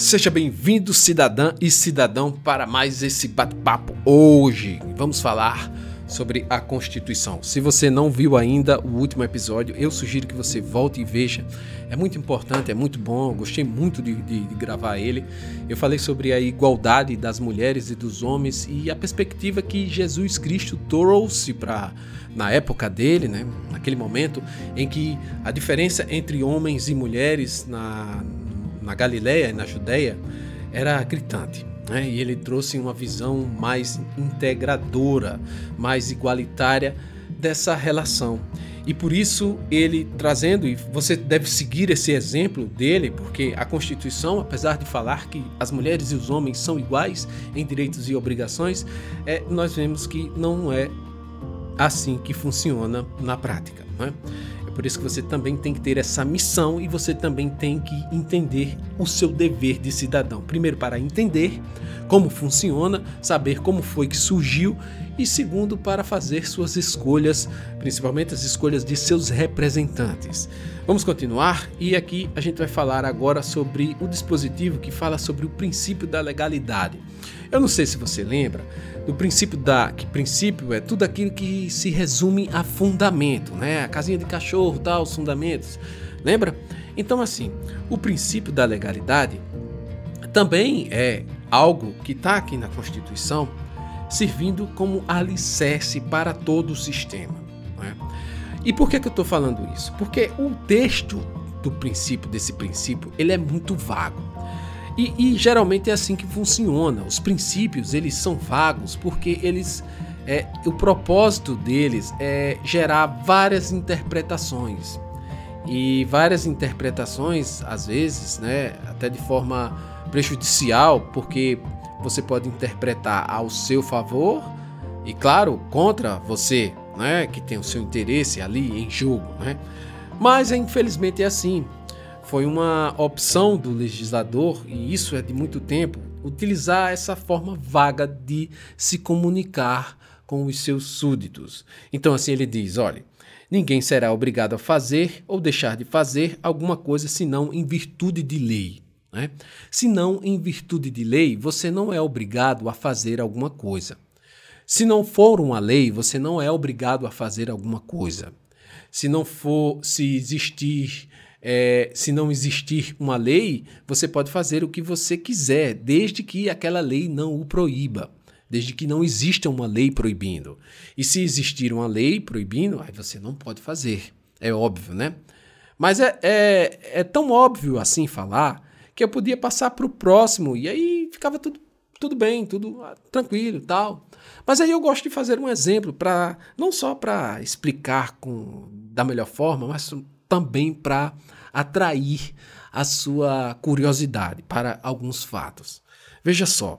Seja bem-vindo, cidadã e cidadão, para mais esse bate-papo. Hoje vamos falar sobre a Constituição. Se você não viu ainda o último episódio, eu sugiro que você volte e veja. É muito importante, é muito bom, gostei muito de, de, de gravar ele. Eu falei sobre a igualdade das mulheres e dos homens e a perspectiva que Jesus Cristo trouxe para na época dele, né, naquele momento em que a diferença entre homens e mulheres na, na Galileia e na Judéia era gritante. Né? E ele trouxe uma visão mais integradora, mais igualitária dessa relação. E por isso ele trazendo, e você deve seguir esse exemplo dele, porque a Constituição, apesar de falar que as mulheres e os homens são iguais em direitos e obrigações, é, nós vemos que não é assim que funciona na prática. Né? Por isso que você também tem que ter essa missão e você também tem que entender o seu dever de cidadão. Primeiro, para entender como funciona, saber como foi que surgiu e segundo, para fazer suas escolhas, principalmente as escolhas de seus representantes. Vamos continuar e aqui a gente vai falar agora sobre o dispositivo que fala sobre o princípio da legalidade. Eu não sei se você lembra do princípio da que princípio é tudo aquilo que se resume a fundamento, né? A casinha de cachorro, tal, os fundamentos. Lembra? Então assim, o princípio da legalidade também é algo que está aqui na Constituição, servindo como alicerce para todo o sistema. Né? E por que, que eu estou falando isso? Porque o texto do princípio, desse princípio, ele é muito vago. E, e, geralmente é assim que funciona. Os princípios eles são vagos porque eles é, o propósito deles é gerar várias interpretações e várias interpretações às vezes, né, até de forma prejudicial, porque você pode interpretar ao seu favor e claro contra você, né, que tem o seu interesse ali em jogo, né? Mas infelizmente é assim. Foi uma opção do legislador, e isso é de muito tempo, utilizar essa forma vaga de se comunicar com os seus súditos. Então, assim, ele diz: olha, ninguém será obrigado a fazer ou deixar de fazer alguma coisa senão em virtude de lei. Né? Se não em virtude de lei, você não é obrigado a fazer alguma coisa. Se não for uma lei, você não é obrigado a fazer alguma coisa. Se não for, se existir é, se não existir uma lei, você pode fazer o que você quiser, desde que aquela lei não o proíba, desde que não exista uma lei proibindo. E se existir uma lei proibindo, aí você não pode fazer. É óbvio, né? Mas é, é, é tão óbvio assim falar que eu podia passar para o próximo e aí ficava tudo, tudo bem, tudo ah, tranquilo tal. Mas aí eu gosto de fazer um exemplo para não só para explicar com, da melhor forma, mas também para atrair a sua curiosidade para alguns fatos. Veja só,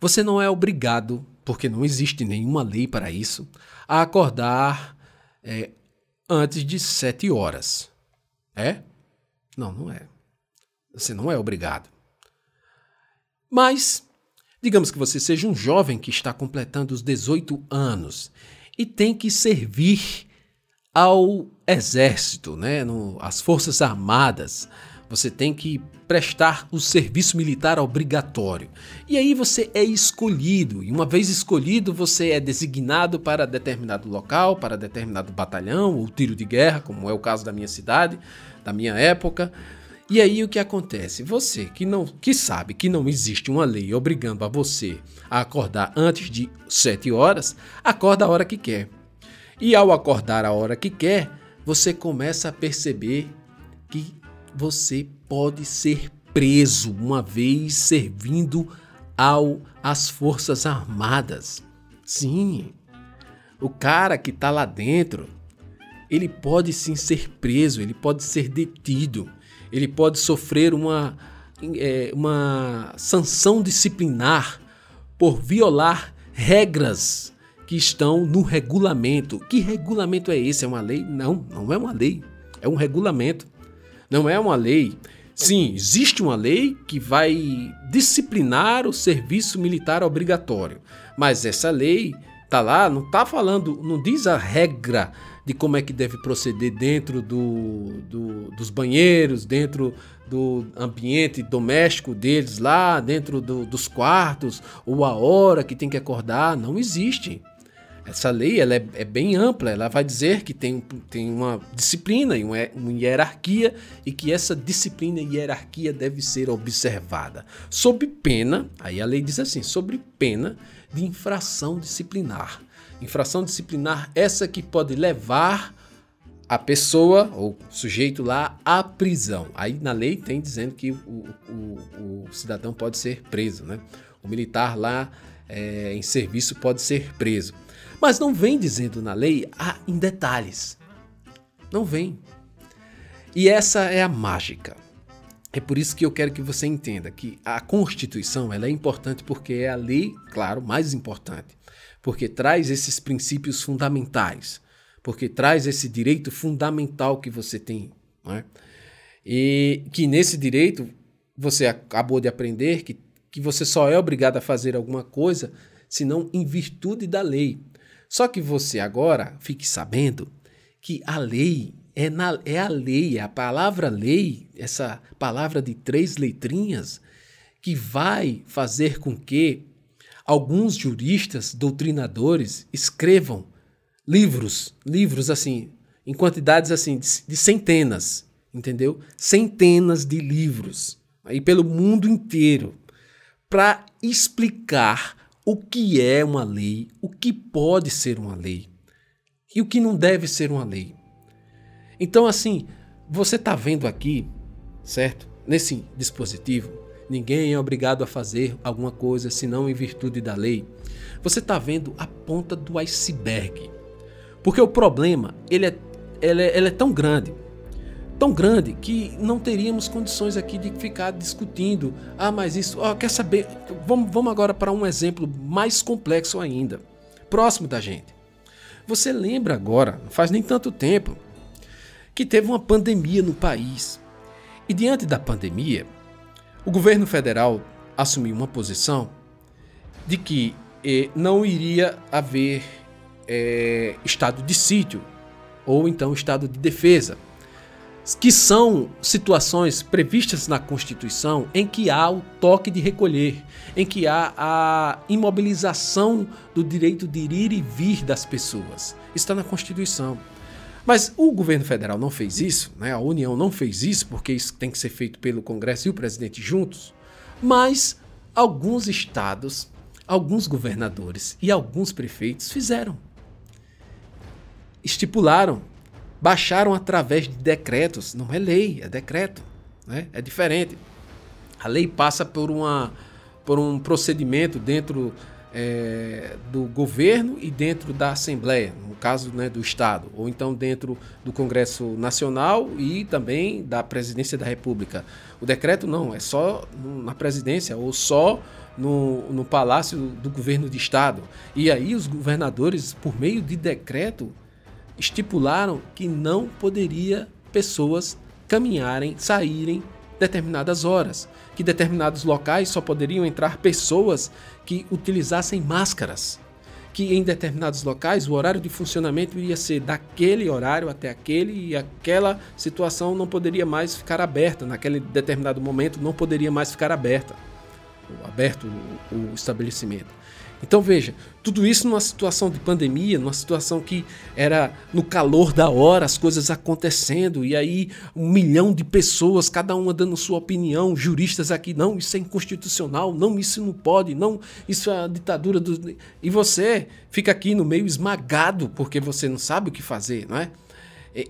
você não é obrigado, porque não existe nenhuma lei para isso, a acordar é, antes de sete horas. É? Não, não é. Você não é obrigado. Mas, digamos que você seja um jovem que está completando os 18 anos e tem que servir ao exército, né, no, as forças armadas, você tem que prestar o serviço militar obrigatório. E aí você é escolhido, e uma vez escolhido, você é designado para determinado local, para determinado batalhão ou tiro de guerra, como é o caso da minha cidade, da minha época. E aí o que acontece? Você que não que sabe que não existe uma lei obrigando a você a acordar antes de 7 horas, acorda a hora que quer. E ao acordar a hora que quer, você começa a perceber que você pode ser preso uma vez servindo ao às Forças Armadas. Sim, o cara que está lá dentro, ele pode sim ser preso, ele pode ser detido, ele pode sofrer uma, é, uma sanção disciplinar por violar regras que estão no regulamento. Que regulamento é esse? É uma lei? Não, não é uma lei. É um regulamento. Não é uma lei. Sim, existe uma lei que vai disciplinar o serviço militar obrigatório, mas essa lei tá lá, não tá falando, não diz a regra de como é que deve proceder dentro do, do, dos banheiros, dentro do ambiente doméstico deles lá, dentro do, dos quartos, ou a hora que tem que acordar. Não existe. Essa lei ela é, é, bem ampla, ela vai dizer que tem, tem uma disciplina e uma, hierarquia e que essa disciplina e hierarquia deve ser observada. Sob pena, aí a lei diz assim, sob pena de infração disciplinar. Infração disciplinar essa que pode levar a pessoa ou sujeito lá à prisão. Aí na lei tem dizendo que o, o, o cidadão pode ser preso, né? O militar lá é, em serviço pode ser preso. Mas não vem dizendo na lei ah, em detalhes. Não vem. E essa é a mágica. É por isso que eu quero que você entenda que a Constituição ela é importante porque é a lei, claro, mais importante, porque traz esses princípios fundamentais, porque traz esse direito fundamental que você tem, é? e que nesse direito você acabou de aprender que, que você só é obrigado a fazer alguma coisa senão em virtude da lei. Só que você agora fique sabendo que a lei é, na, é a lei, é a palavra lei, essa palavra de três letrinhas, que vai fazer com que alguns juristas, doutrinadores, escrevam livros, livros assim, em quantidades assim, de, de centenas, entendeu? Centenas de livros, aí pelo mundo inteiro, para explicar o que é uma lei, o que pode ser uma lei e o que não deve ser uma lei. Então, assim, você está vendo aqui, certo? Nesse dispositivo, ninguém é obrigado a fazer alguma coisa senão em virtude da lei. Você está vendo a ponta do iceberg. Porque o problema, ele é, ele é, ele é tão grande tão grande que não teríamos condições aqui de ficar discutindo. Ah, mas isso, oh, quer saber? Vamos, vamos agora para um exemplo mais complexo ainda, próximo da gente. Você lembra agora, não faz nem tanto tempo, que teve uma pandemia no país. E diante da pandemia, o governo federal assumiu uma posição de que eh, não iria haver eh, estado de sítio ou então estado de defesa que são situações previstas na Constituição em que há o toque de recolher, em que há a imobilização do direito de ir e vir das pessoas. Está na Constituição. Mas o governo federal não fez isso, né? a União não fez isso, porque isso tem que ser feito pelo Congresso e o presidente juntos. Mas alguns estados, alguns governadores e alguns prefeitos fizeram. Estipularam baixaram através de decretos. Não é lei, é decreto. Né? É diferente. A lei passa por, uma, por um procedimento dentro é, do governo e dentro da Assembleia, no caso né, do Estado, ou então dentro do Congresso Nacional e também da Presidência da República. O decreto não, é só na presidência ou só no, no Palácio do Governo de Estado. E aí os governadores, por meio de decreto, estipularam que não poderia pessoas caminharem, saírem determinadas horas, que determinados locais só poderiam entrar pessoas que utilizassem máscaras, que em determinados locais o horário de funcionamento iria ser daquele horário até aquele e aquela situação não poderia mais ficar aberta, naquele determinado momento não poderia mais ficar aberta, aberto o, o estabelecimento. Então veja, tudo isso numa situação de pandemia, numa situação que era no calor da hora, as coisas acontecendo, e aí um milhão de pessoas, cada uma dando sua opinião, juristas aqui, não, isso é inconstitucional, não, isso não pode, não, isso é a ditadura do. E você fica aqui no meio esmagado porque você não sabe o que fazer, não é?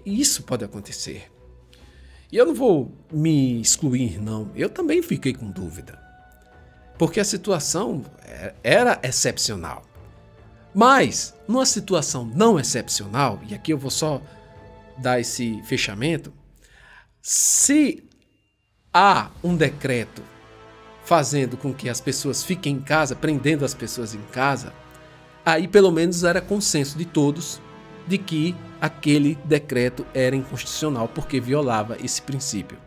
Isso pode acontecer. E eu não vou me excluir, não. Eu também fiquei com dúvida porque a situação era excepcional. Mas, numa situação não excepcional, e aqui eu vou só dar esse fechamento, se há um decreto fazendo com que as pessoas fiquem em casa, prendendo as pessoas em casa, aí pelo menos era consenso de todos de que aquele decreto era inconstitucional porque violava esse princípio.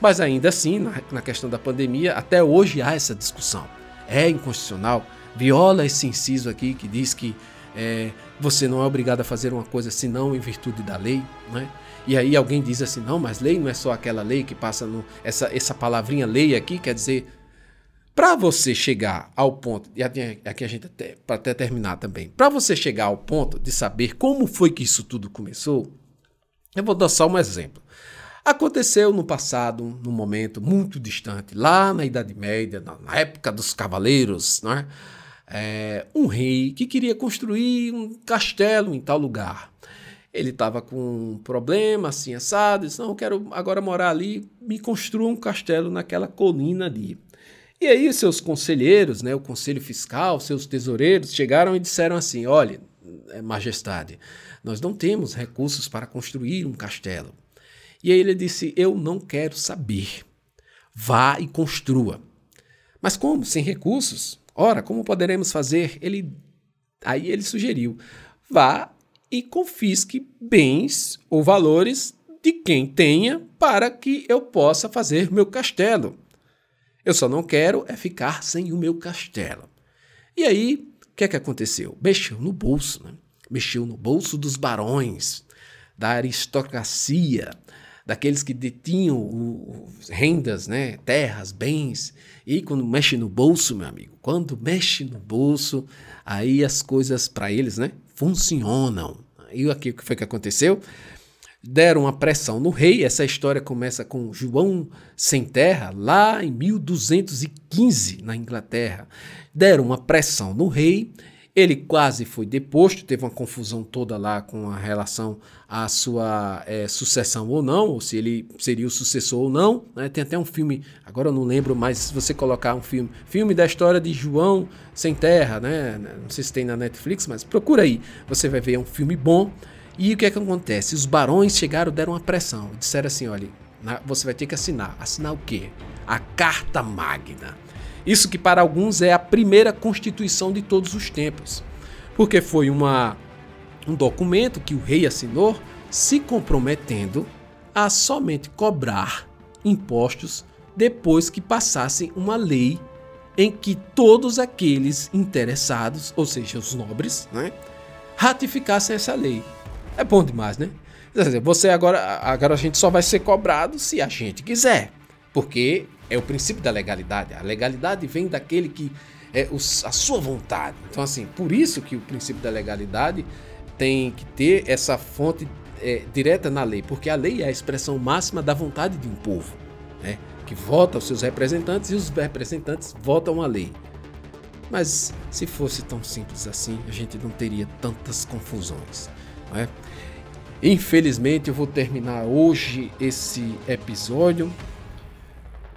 Mas ainda assim, na, na questão da pandemia, até hoje há essa discussão. É inconstitucional? Viola esse inciso aqui que diz que é, você não é obrigado a fazer uma coisa senão em virtude da lei, né? E aí alguém diz assim, não, mas lei não é só aquela lei que passa no essa essa palavrinha lei aqui quer dizer para você chegar ao ponto, e aqui a gente até para até terminar também, para você chegar ao ponto de saber como foi que isso tudo começou, eu vou dar só um exemplo. Aconteceu no passado, num momento muito distante, lá na Idade Média, na época dos cavaleiros, né? É, um rei que queria construir um castelo em tal lugar. Ele estava com um problema assim assado, disse: Não, eu quero agora morar ali, me construa um castelo naquela colina ali. E aí, seus conselheiros, né, o conselho fiscal, seus tesoureiros, chegaram e disseram assim: Olha, Majestade, nós não temos recursos para construir um castelo. E aí ele disse: Eu não quero saber. Vá e construa. Mas como? Sem recursos? Ora, como poderemos fazer? Ele aí ele sugeriu: vá e confisque bens ou valores de quem tenha para que eu possa fazer meu castelo. Eu só não quero é ficar sem o meu castelo. E aí, o que é que aconteceu? Mexeu no bolso, né? Mexeu no bolso dos barões, da aristocracia, daqueles que detinham o, rendas, né, terras, bens. E quando mexe no bolso, meu amigo, quando mexe no bolso, aí as coisas para eles, né, funcionam. E aqui o que foi que aconteceu? Deram uma pressão no rei. Essa história começa com João sem terra, lá em 1215, na Inglaterra. Deram uma pressão no rei ele quase foi deposto, teve uma confusão toda lá com a relação à sua é, sucessão ou não, ou se ele seria o sucessor ou não. Né? Tem até um filme, agora eu não lembro, mas se você colocar um filme, filme da história de João Sem Terra, né? não sei se tem na Netflix, mas procura aí, você vai ver, é um filme bom. E o que é que acontece? Os barões chegaram, deram uma pressão, disseram assim, olha, você vai ter que assinar. Assinar o quê? A Carta Magna. Isso que para alguns é a primeira constituição de todos os tempos, porque foi uma, um documento que o rei assinou se comprometendo a somente cobrar impostos depois que passassem uma lei em que todos aqueles interessados, ou seja, os nobres, né, ratificassem essa lei. É bom demais, né? Você agora, agora a gente só vai ser cobrado se a gente quiser, porque é o princípio da legalidade. A legalidade vem daquele que é os, a sua vontade. Então, assim, por isso que o princípio da legalidade tem que ter essa fonte é, direta na lei, porque a lei é a expressão máxima da vontade de um povo, né? que vota os seus representantes e os representantes votam a lei. Mas se fosse tão simples assim, a gente não teria tantas confusões. Não é? Infelizmente, eu vou terminar hoje esse episódio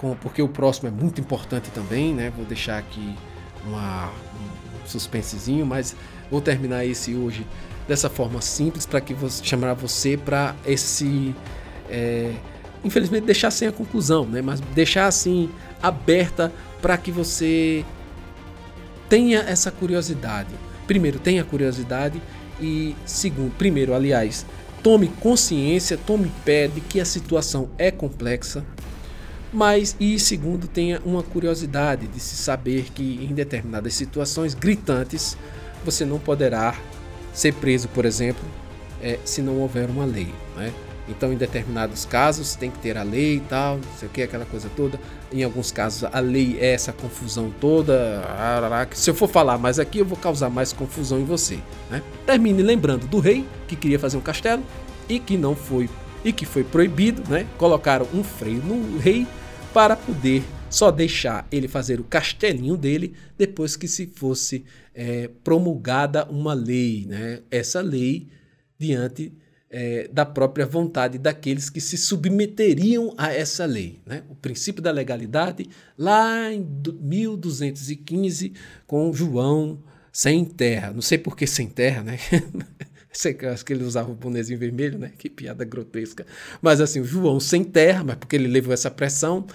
com, porque o próximo é muito importante também, né? Vou deixar aqui uma, um suspensezinho, mas vou terminar esse hoje dessa forma simples para que você chamar você para esse é, infelizmente deixar sem a conclusão, né? Mas deixar assim aberta para que você tenha essa curiosidade. Primeiro, tenha curiosidade e segundo, primeiro, aliás, tome consciência, tome pé de que a situação é complexa, mas e segundo tenha uma curiosidade de se saber que em determinadas situações gritantes você não poderá ser preso, por exemplo, é, se não houver uma lei, né? Então, em determinados casos, tem que ter a lei e tal, não sei o que, aquela coisa toda. Em alguns casos, a lei é essa confusão toda. Se eu for falar mais aqui, eu vou causar mais confusão em você. Né? Termine lembrando do rei que queria fazer um castelo e que não foi e que foi proibido, né? Colocaram um freio no rei para poder só deixar ele fazer o castelinho dele depois que se fosse é, promulgada uma lei, né? Essa lei diante é, da própria vontade daqueles que se submeteriam a essa lei. Né? O princípio da legalidade, lá em 1215, com João sem terra. Não sei por que sem terra, né? Sei que acho que ele usava o bonezinho vermelho, né? Que piada grotesca. Mas assim, o João sem terra, mas porque ele levou essa pressão,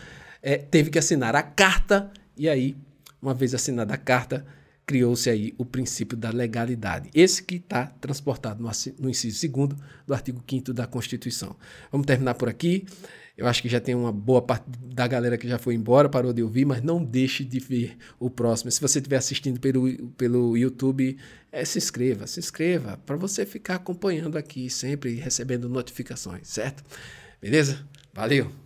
é, teve que assinar a carta, e aí, uma vez assinada a carta, criou-se aí o princípio da legalidade. Esse que está transportado no, no inciso 2 do artigo 5 da Constituição. Vamos terminar por aqui. Eu acho que já tem uma boa parte da galera que já foi embora, parou de ouvir, mas não deixe de ver o próximo. Se você estiver assistindo pelo, pelo YouTube, é, se inscreva, se inscreva, para você ficar acompanhando aqui, sempre recebendo notificações, certo? Beleza? Valeu!